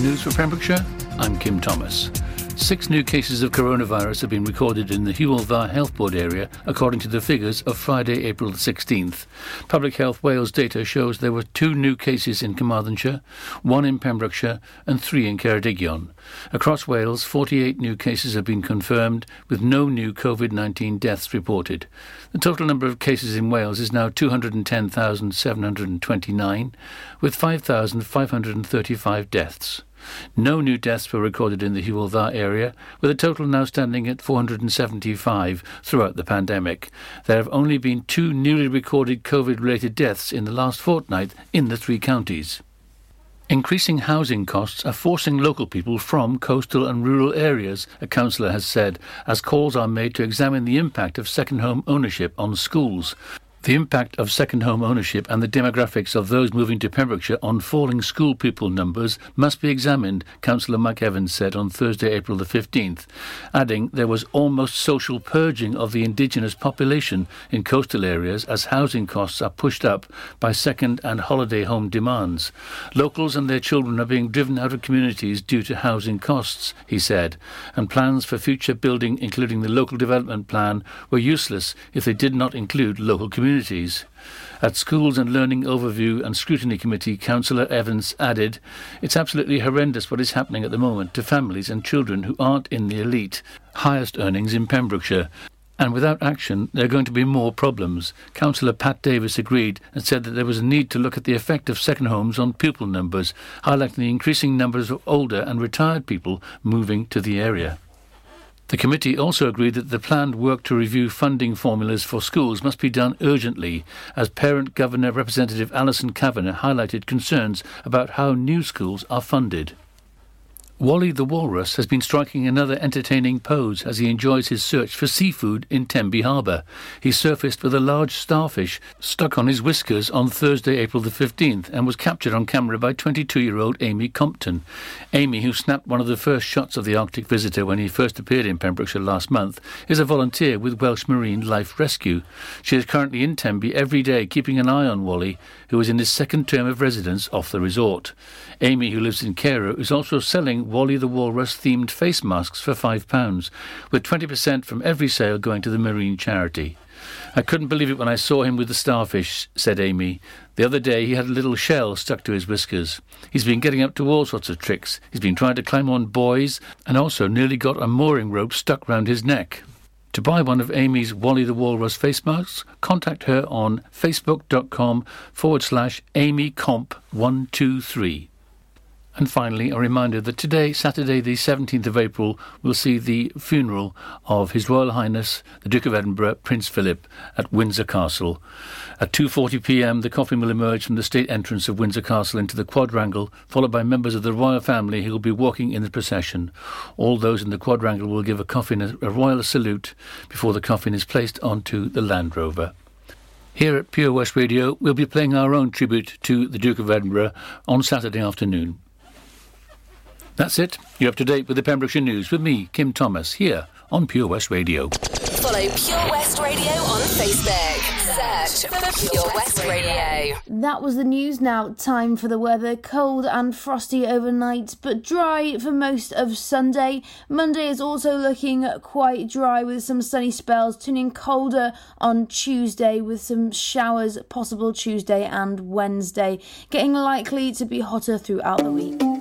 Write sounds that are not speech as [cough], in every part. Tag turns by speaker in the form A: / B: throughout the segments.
A: news for Pembrokeshire, I'm Kim Thomas. Six new cases of coronavirus have been recorded in the Hywel Dda Health Board area, according to the figures of Friday, April 16th. Public Health Wales data shows there were two new cases in Carmarthenshire, one in Pembrokeshire, and three in Ceredigion. Across Wales, 48 new cases have been confirmed, with no new COVID 19 deaths reported. The total number of cases in Wales is now 210,729, with 5,535 deaths. No new deaths were recorded in the Hywel Dda area, with a total now standing at 475 throughout the pandemic. There have only been two newly recorded COVID related deaths in the last fortnight in the three counties. Increasing housing costs are forcing local people from coastal and rural areas, a councillor has said, as calls are made to examine the impact of second home ownership on schools. The impact of second home ownership and the demographics of those moving to Pembrokeshire on falling school pupil numbers must be examined, Councillor Mike Evans said on Thursday, April the 15th, adding there was almost social purging of the indigenous population in coastal areas as housing costs are pushed up by second and holiday home demands. Locals and their children are being driven out of communities due to housing costs, he said, and plans for future building, including the local development plan, were useless if they did not include local communities communities. At Schools and Learning Overview and Scrutiny Committee, Councillor Evans added, It's absolutely horrendous what is happening at the moment to families and children who aren't in the elite, highest earnings in Pembrokeshire. And without action, there are going to be more problems. Councillor Pat Davis agreed and said that there was a need to look at the effect of second homes on pupil numbers, highlighting the increasing numbers of older and retired people moving to the area. The committee also agreed that the planned work to review funding formulas for schools must be done urgently, as Parent Governor Representative Alison Kavanagh highlighted concerns about how new schools are funded. Wally the Walrus has been striking another entertaining pose as he enjoys his search for seafood in Tenby Harbour. He surfaced with a large starfish stuck on his whiskers on Thursday, April the 15th, and was captured on camera by 22 year old Amy Compton. Amy, who snapped one of the first shots of the Arctic visitor when he first appeared in Pembrokeshire last month, is a volunteer with Welsh Marine Life Rescue. She is currently in Tenby every day, keeping an eye on Wally, who is in his second term of residence off the resort. Amy, who lives in Cairo, is also selling Wally the Walrus themed face masks for £5, with 20% from every sale going to the marine charity. I couldn't believe it when I saw him with the starfish, said Amy. The other day he had a little shell stuck to his whiskers. He's been getting up to all sorts of tricks. He's been trying to climb on buoys and also nearly got a mooring rope stuck round his neck. To buy one of Amy's Wally the Walrus face masks, contact her on facebook.com forward slash amycomp123. And finally, a reminder that today, Saturday, the 17th of April, will see the funeral of His Royal Highness the Duke of Edinburgh, Prince Philip, at Windsor Castle. At 2:40 p.m., the coffin will emerge from the state entrance of Windsor Castle into the quadrangle, followed by members of the royal family who will be walking in the procession. All those in the quadrangle will give a coffin a, a royal salute before the coffin is placed onto the Land Rover. Here at Pure West Radio, we'll be playing our own tribute to the Duke of Edinburgh on Saturday afternoon. That's it. You're up to date with the Pembrokeshire News with me, Kim Thomas, here on Pure West Radio.
B: Follow Pure West Radio on Facebook. Search for Pure West Radio.
C: That was the news. Now, time for the weather. Cold and frosty overnight, but dry for most of Sunday. Monday is also looking quite dry with some sunny spells, turning colder on Tuesday with some showers possible Tuesday and Wednesday, getting likely to be hotter throughout the week.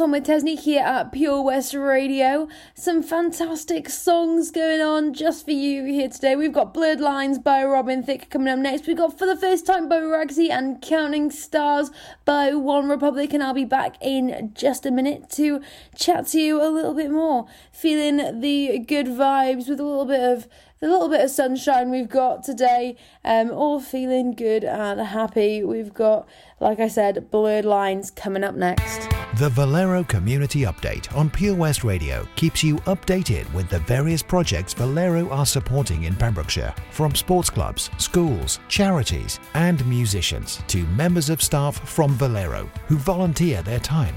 C: On with Tesni here at Pure West Radio. Some fantastic songs going on just for you here today. We've got Blurred Lines by Robin Thicke coming up next. We've got For the First Time by Ragsy and Counting Stars by One Republic, and I'll be back in just a minute to chat to you a little bit more. Feeling the good vibes with a little bit of the little bit of sunshine we've got today, um, all feeling good and happy. We've got, like I said, blurred lines coming up next.
D: The Valero Community Update on Pure West Radio keeps you updated with the various projects Valero are supporting in Pembrokeshire, from sports clubs, schools, charities, and musicians to members of staff from Valero who volunteer their time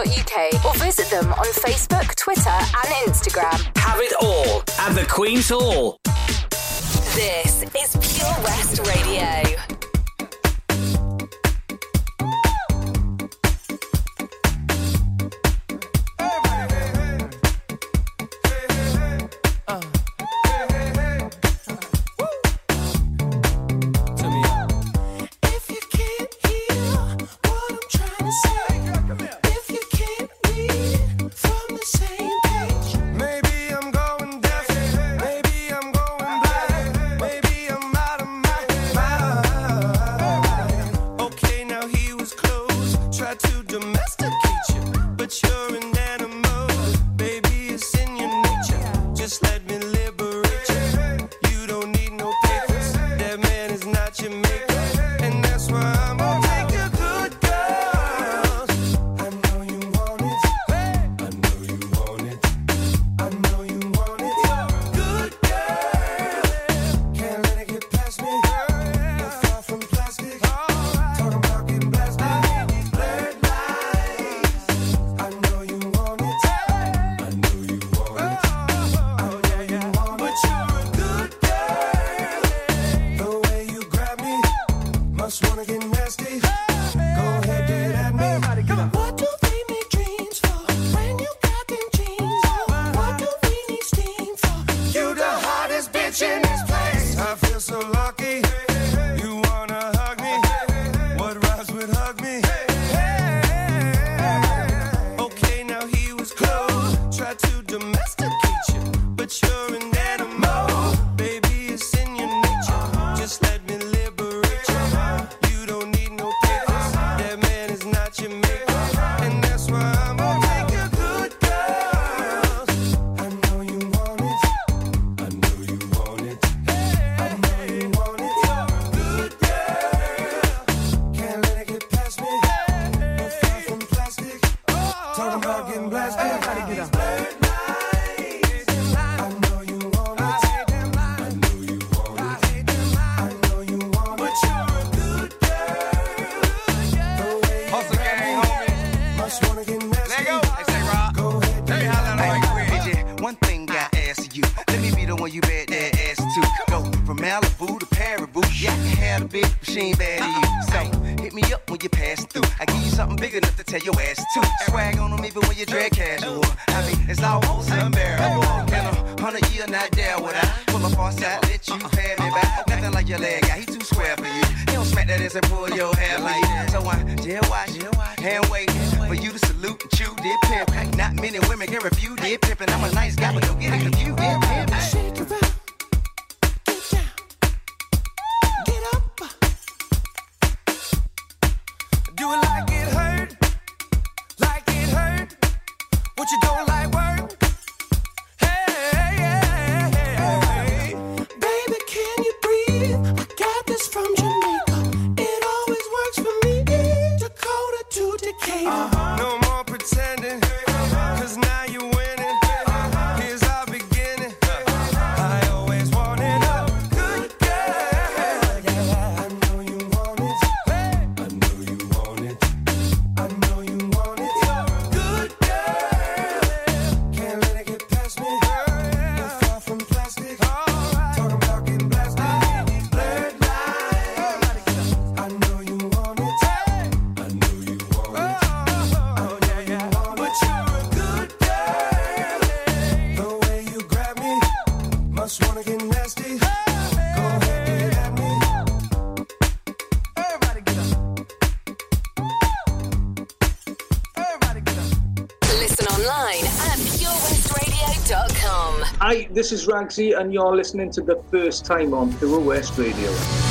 B: or visit them on Facebook, Twitter, and Instagram.
E: Have it all at the Queen's Hall.
B: This is Pure West Radio.
F: This
G: is Ragsy, and you're listening to the first time on Pure West Radio.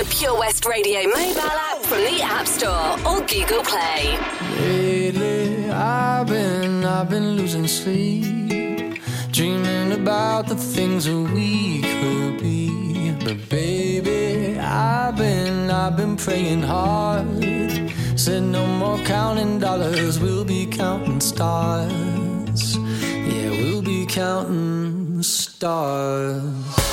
F: the
H: Pure West Radio mobile app from the App Store or Google Play.
G: Lately, I've been, I've been losing sleep, dreaming about the things that we could be. But baby, I've been, I've been praying hard. Said no more counting dollars, we'll be counting stars. Yeah, we'll be counting stars.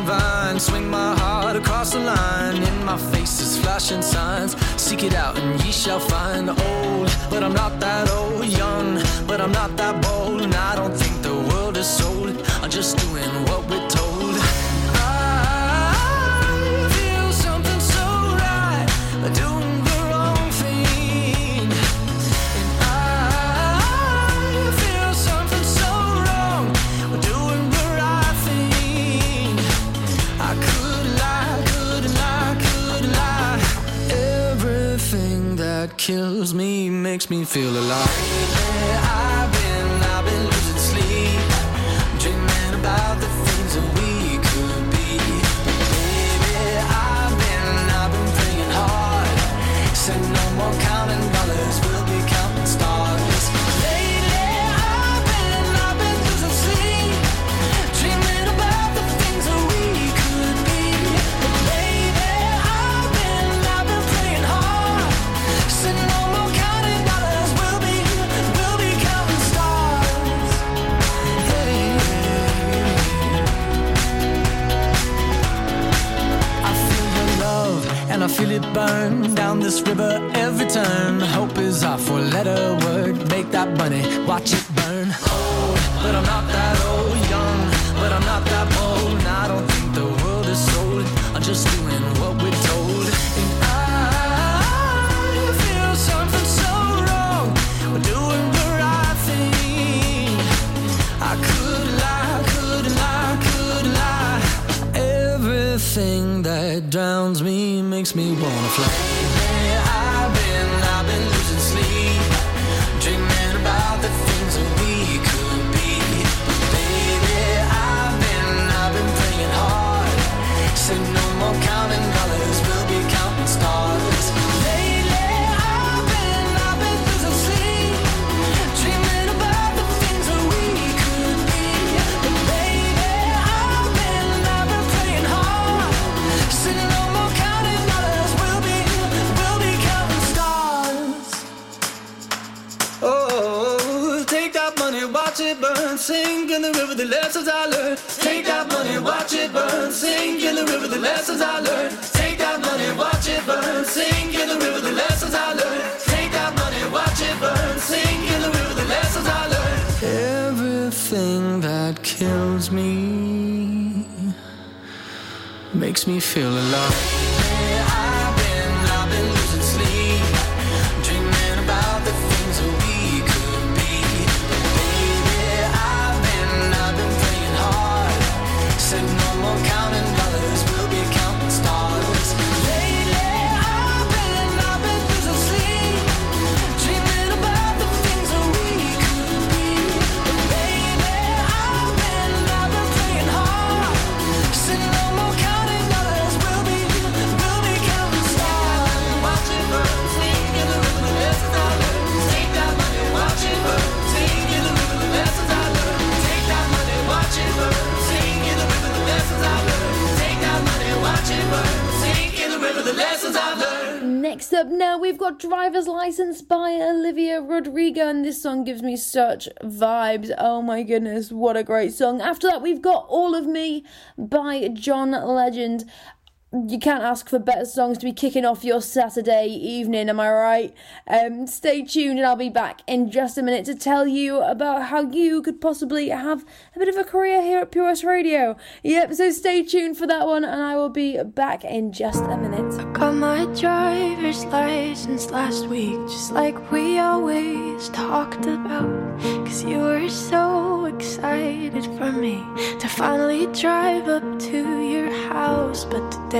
G: and vine. Swing my heart across the line. In my face is flashing signs. Seek it out and ye shall find. Old, but I'm not that old. Young, but I'm not that bold. And I don't think the world is sold. I just do kills me, makes me feel alive. Baby,
C: Rodrigo, and this song gives me such vibes. Oh my goodness, what a great song. After that, we've got All of Me by John Legend you can't ask for better songs to be kicking off your Saturday evening, am I right? Um, stay tuned and I'll be back in just a minute to tell you about how you could possibly have a bit of a career here at Pure West Radio. Yep, so stay tuned for that one and I will be back in just a minute.
I: I got my driver's license last week, just like we always talked about. Cause you were so excited for me to finally drive up to your house, but today.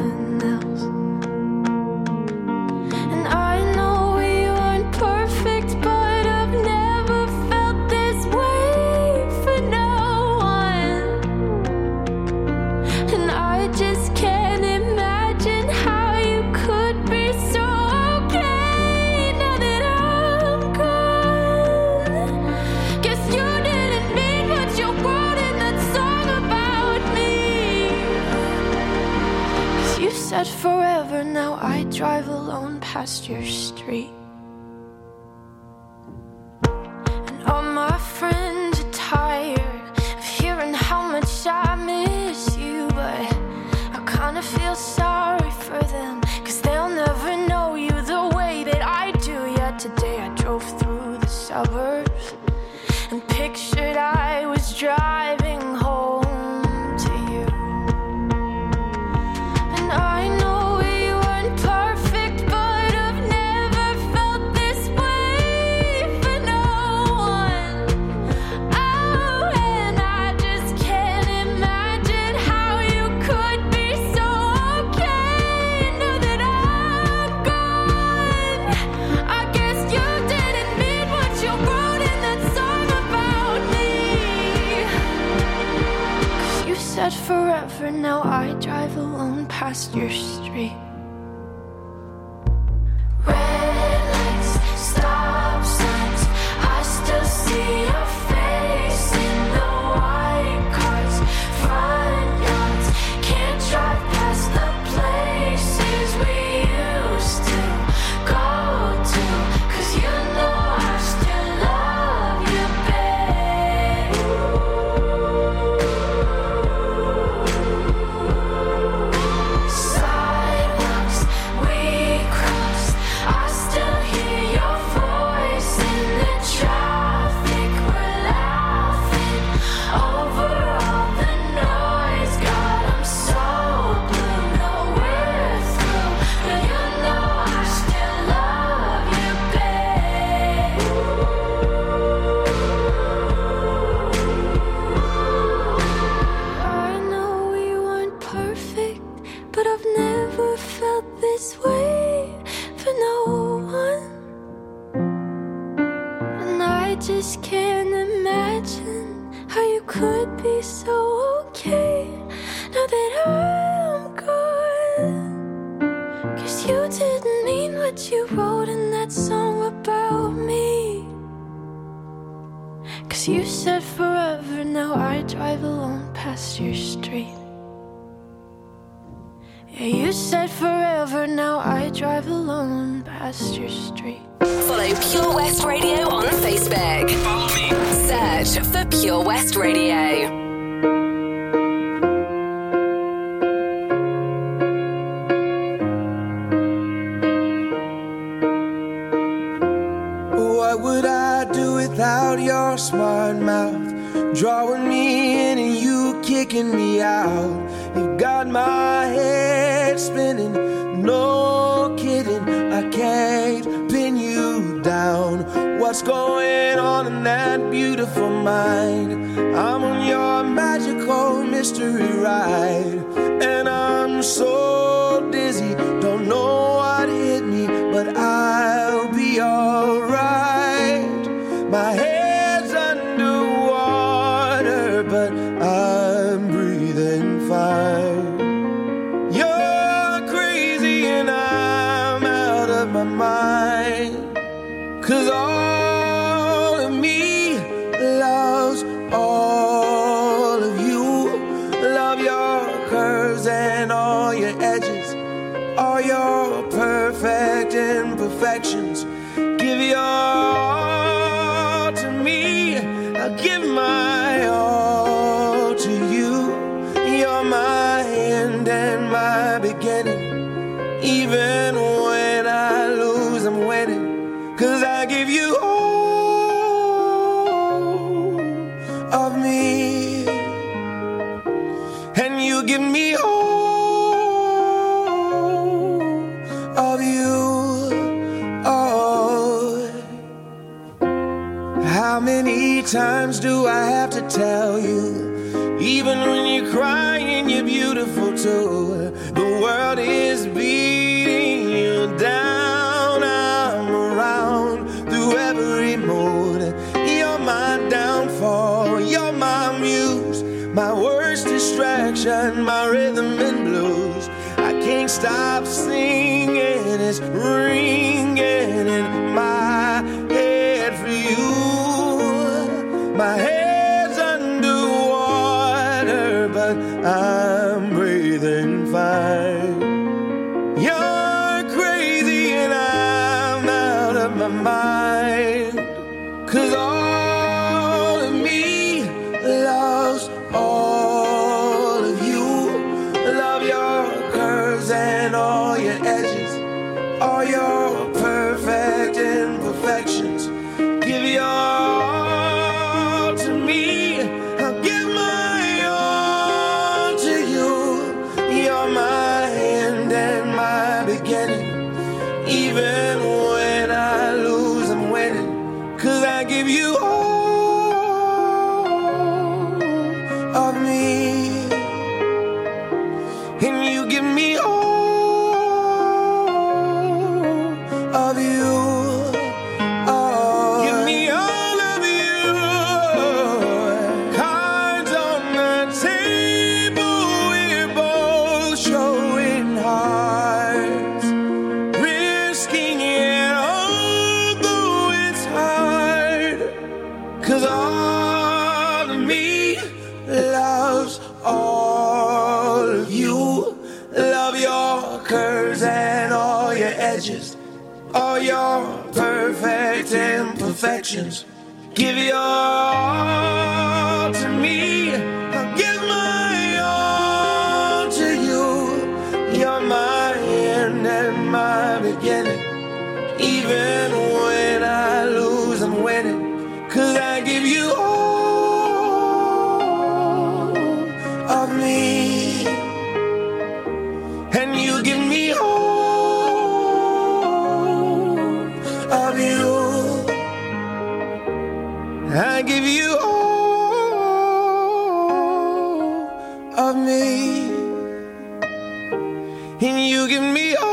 I: And you
G: give me all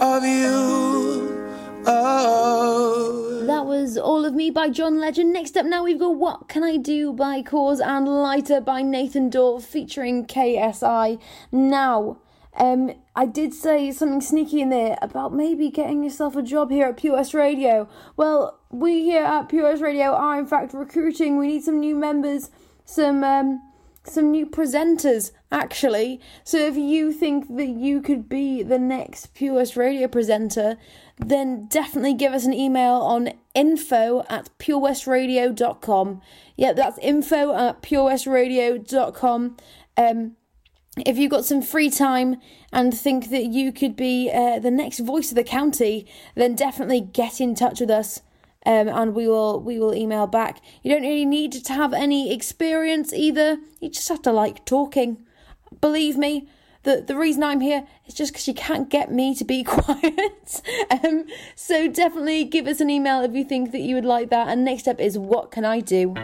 G: of you. Oh.
C: That was All of Me by John Legend. Next up now we've got What Can I Do by Corrs and Lighter by Nathan Dawe featuring KSI. Now, um, I did say something sneaky in there about maybe getting yourself a job here at West Radio. Well, we here at West Radio are in fact recruiting. We need some new members, some um, some new presenters actually. So if you think that you could be the next Pure West Radio presenter, then definitely give us an email on info at purewestradio.com. Yep, that's info at purewestradio.com. Um, if you've got some free time and think that you could be uh, the next voice of the county, then definitely get in touch with us. Um, and we will we will email back. You don't really need to have any experience either. You just have to like talking. Believe me, the the reason I'm here is just because you can't get me to be [laughs] quiet. um, so definitely give us an email if you think that you would like that. And next up is what can I do?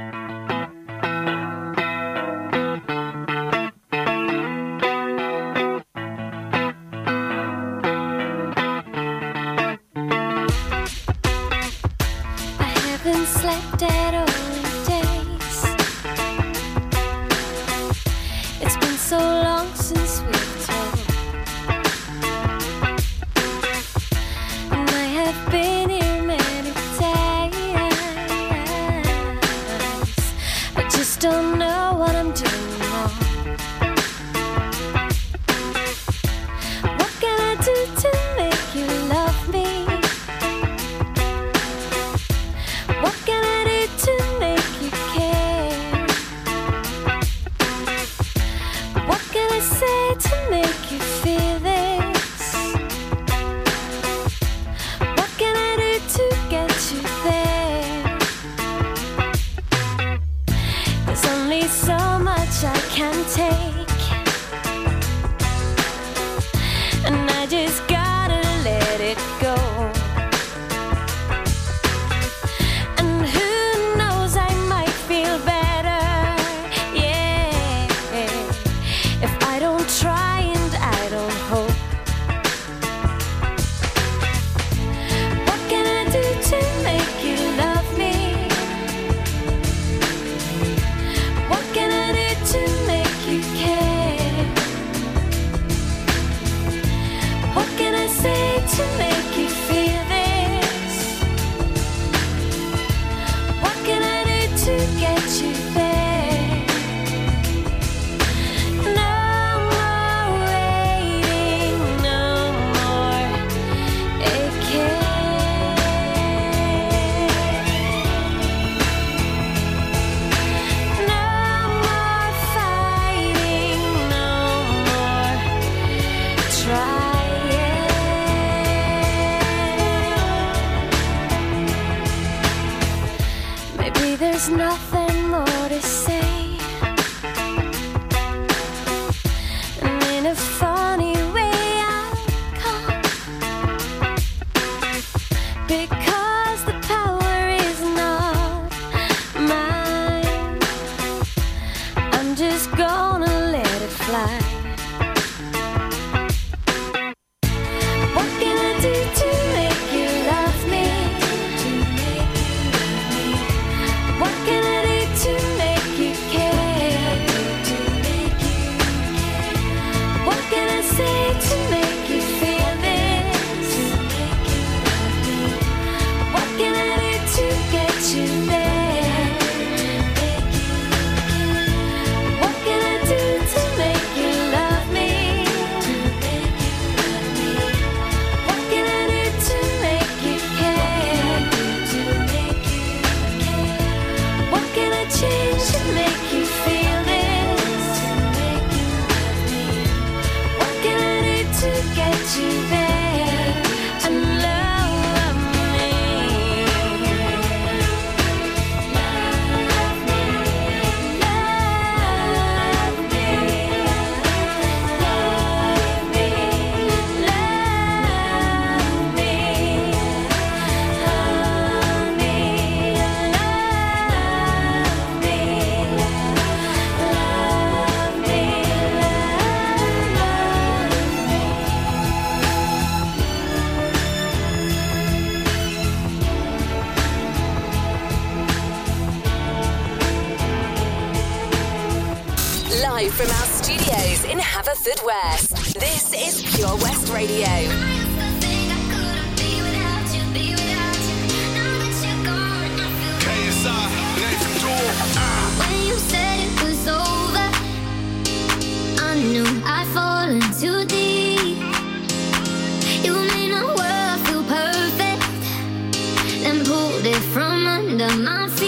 I: and
J: pulled it from under my feet.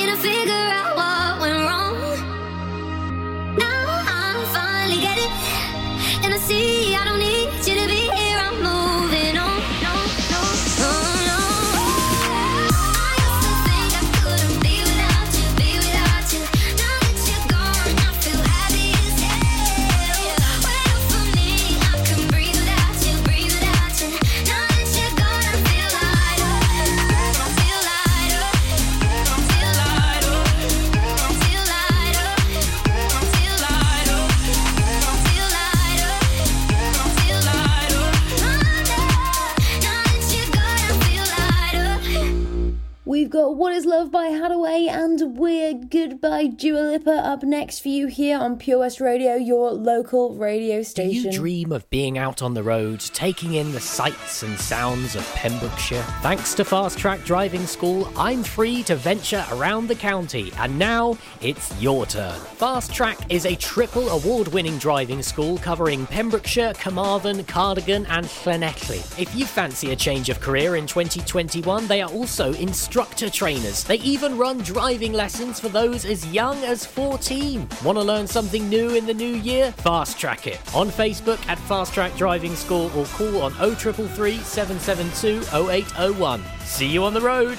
C: in a figure Goodbye Dua Lipa up next for you here on Pure West Radio, your local radio station.
K: Do you dream of being out on the road, taking in the sights and sounds of Pembrokeshire? Thanks to Fast Track Driving School, I'm free to venture around the county, and now it's your turn. Fast Track is a triple award winning driving school covering Pembrokeshire, Carmarthen, Cardigan, and Llanelli. If you fancy a change of career in 2021, they are also instructor trainers. They even run driving lessons for those as young as 14. Want to learn something new in the new year? Fast track it on Facebook at Fast Track Driving School or call on 0333 772 0801. See you on the road.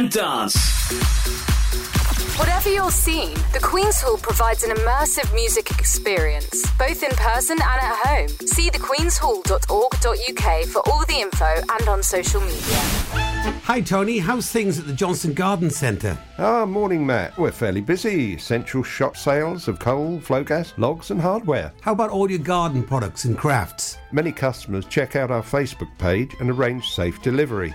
E: and dance.
B: Whatever your scene, the Queen's Hall provides an immersive music experience, both in person and at home. See thequeenshall.org.uk for all the info and on social media.
L: Hi, Tony. How's things at the Johnson Garden Centre?
M: Ah, morning, Matt. We're fairly busy. Central shop sales of coal, Flogas, logs, and hardware.
L: How about all your garden products and crafts?
M: Many customers check out our Facebook page and arrange safe delivery.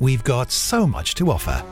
D: We've got so much to offer.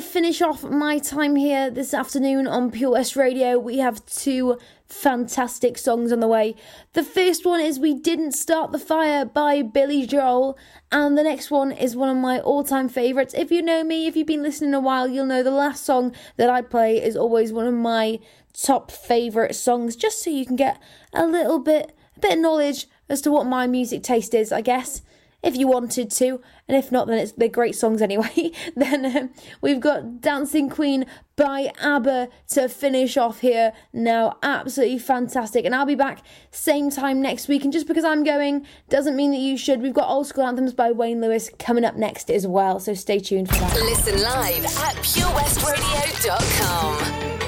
C: To finish off my time here this afternoon on Pure West Radio, we have two fantastic songs on the way. The first one is We Didn't Start the Fire by Billy Joel, and the next one is one of my all time favourites. If you know me, if you've been listening a while, you'll know the last song that I play is always one of my top favourite songs, just so you can get a little bit, a bit of knowledge as to what my music taste is, I guess if you wanted to, and if not, then it's they're great songs anyway. [laughs] then um, we've got Dancing Queen by ABBA to finish off here. Now, absolutely fantastic, and I'll be back same time next week. And just because I'm going doesn't mean that you should. We've got old school anthems by Wayne Lewis coming up next as well, so stay tuned for that.
H: Listen live at purewestradio.com.